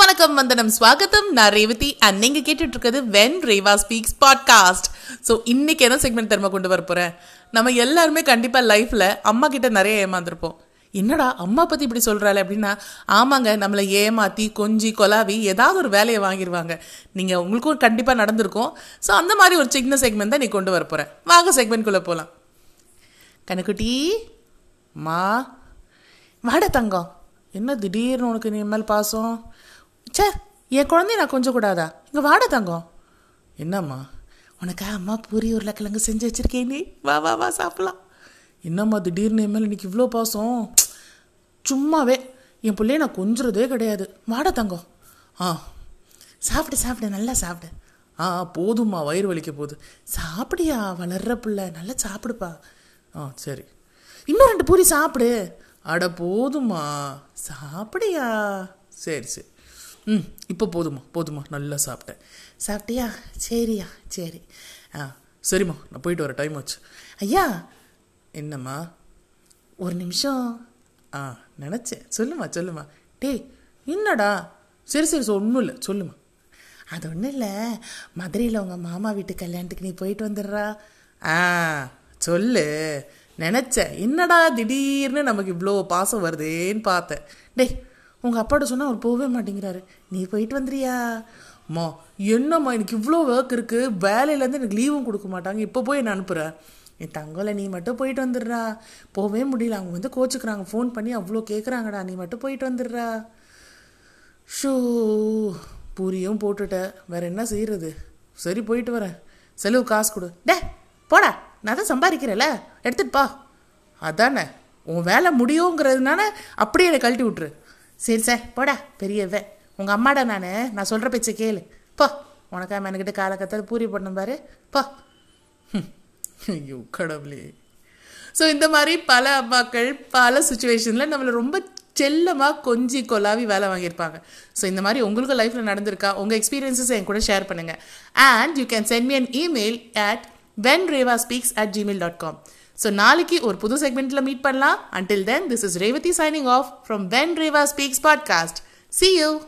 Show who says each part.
Speaker 1: வணக்கம் வந்தனம் ஸ்வாகத்தம். நான் ரேவதி அண்ட் நீங்கள் கேட்டுட்டு இருக்கிறது when Reva speaks podcast so இன்னைக்கு என்ன செக்மெண்ட் தெரியுமா கொண்டு வர போகிறேன் நம்ம எல்லாருமே கண்டிப்பாக லைஃப்பில் அம்மா கிட்ட நிறைய ஏமாந்துருப்போம். என்னடா அம்மா பற்றி இப்படி சொல்கிறாள் அப்படின்னா ஆமாங்க நம்மளை ஏமாத்தி கொஞ்சி கொலாவி ஏதாவது ஒரு வேலையை வாங்கிடுவாங்க நீங்கள் உங்களுக்கும் கண்டிப்பாக நடந்திருக்கும். ஸோ அந்த மாதிரி ஒரு சின்ன செக்மெண்ட் தான் நீ கொண்டு வர போகிறேன் வாங்க செக்மெண்ட்குள்ளே போகலாம் கணக்குட்டி மா வாட தங்கம். என்ன திடீர்னு உனக்கு நீ மேல் பாசம்? ச்சே என் குழந்தைய நான் கொஞ்சம் கூடாதா இங்கே வாட தங்கம். என்னம்மா உனக்கா அம்மா பூரி உருளைக்கிழங்கு செஞ்சு வச்சுருக்கேன் நீ. வா வா வா சாப்பிட்லாம். என்னம்மா திடீர்னு என் மேலே இன்னைக்கு இவ்வளோ பாசம். சும்மாவே என் பிள்ளைய நான் கொஞ்சுறதே கிடையாது. வாட தங்கம். ஆ சாப்பிடு சாப்பிடு நல்லா சாப்பிடு. ஆ போதும்மா வயிறு வலிக்க போகுது. சாப்பிடியா வளர்ற பிள்ளை? நல்லா சாப்பிடுப்பா. ஆ சரி. இன்னும் ரெண்டு பூரி சாப்பிடு. அட போதுமா சாப்பிடியா? சரி சரி. ம் இப்போ போதுமா போதுமா நல்லா சாப்பிட்டேன். சாப்பிட்டியா? சரியா சரி. ஆ சரிம்மா நான் போயிட்டு வர டைம் ஆச்சு. ஐயா என்னம்மா? ஒரு நிமிஷம். ஆ நினச்சேன். சொல்லுமா சொல்லுமா டேய் என்னடா? சரி சரி ஒன்றும் இல்லை. சொல்லுமா அது ஒன்றும் இல்லை. மதுரையில் உங்கள் மாமா வீட்டு கல்யாணத்துக்கு நீ போயிட்டு வந்துடுறா. ஆ சொல்லு. நினச்சேன். என்னடா திடீர்னு நமக்கு இவ்வளோ பாசம் வருதேன்னு பார்த்தேன். டேய் உங்கள் அப்பாட்ட சொன்னால் அவர் போகவே மாட்டேங்கிறாரு. நீ போயிட்டு வந்துறியா அம்மா என்னம்மா எனக்கு இவ்வளோ ஒர்க் இருக்குது வேலையிலேருந்து எனக்கு லீவும் கொடுக்க மாட்டாங்க. இப்போ போய் என்ன அனுப்புகிறேன் என் தங்கலை நீ மட்டும் போயிட்டு வந்துடுறா. போகவே முடியல. அவங்க வந்து கோச்சுக்கிறாங்க. ஃபோன் பண்ணி அவ்வளோ கேட்குறாங்கடா நீ மட்டும் போயிட்டு வந்துடுறா. ஷூ பூரியும் போட்டுட்டேன் வேற என்ன செய்கிறது சரி போயிட்டு வரேன். செலவு காசு கொடு. டே போடா. நான் தான் சம்பாதிக்கிறேன்ல. எடுத்துட்டு பா. அதானே. உன் வேலை முடியுங்கிறதுனால அப்படியே என்னை கழட்டி விட்டுரு. சரி சார் போடா பெரியவ உங்கள் அம்மாடா நான். நான் சொல்கிற பேச்சை கேளு. போ. உனக்கா மெனக்கிட்ட காலை கத்தாது பூரி பண்ணணும் பாரு. போ. ஐயோ கடவுளே. ஸோ இந்த மாதிரி பல அம்மாக்கள் பல சுச்சுவேஷனில் நம்மளை ரொம்ப செல்லமாக கொஞ்சி கொலாவி வேலை வாங்கியிருப்பாங்க. ஸோ இந்த மாதிரி உங்களுக்கு லைஃப்பில் நடந்திருக்கா? உங்கள் எக்ஸ்பீரியன்ஸஸ் என் கூட ஷேர் பண்ணுங்கள் and you can send me an email at when Reva speaks at Gmail dot com so நாளைக்கு ஒரு புது செக்மெண்ட்டில் மீட் பண்ணலாம். Until then this is Revathi signing off from when Reva speaks podcast see you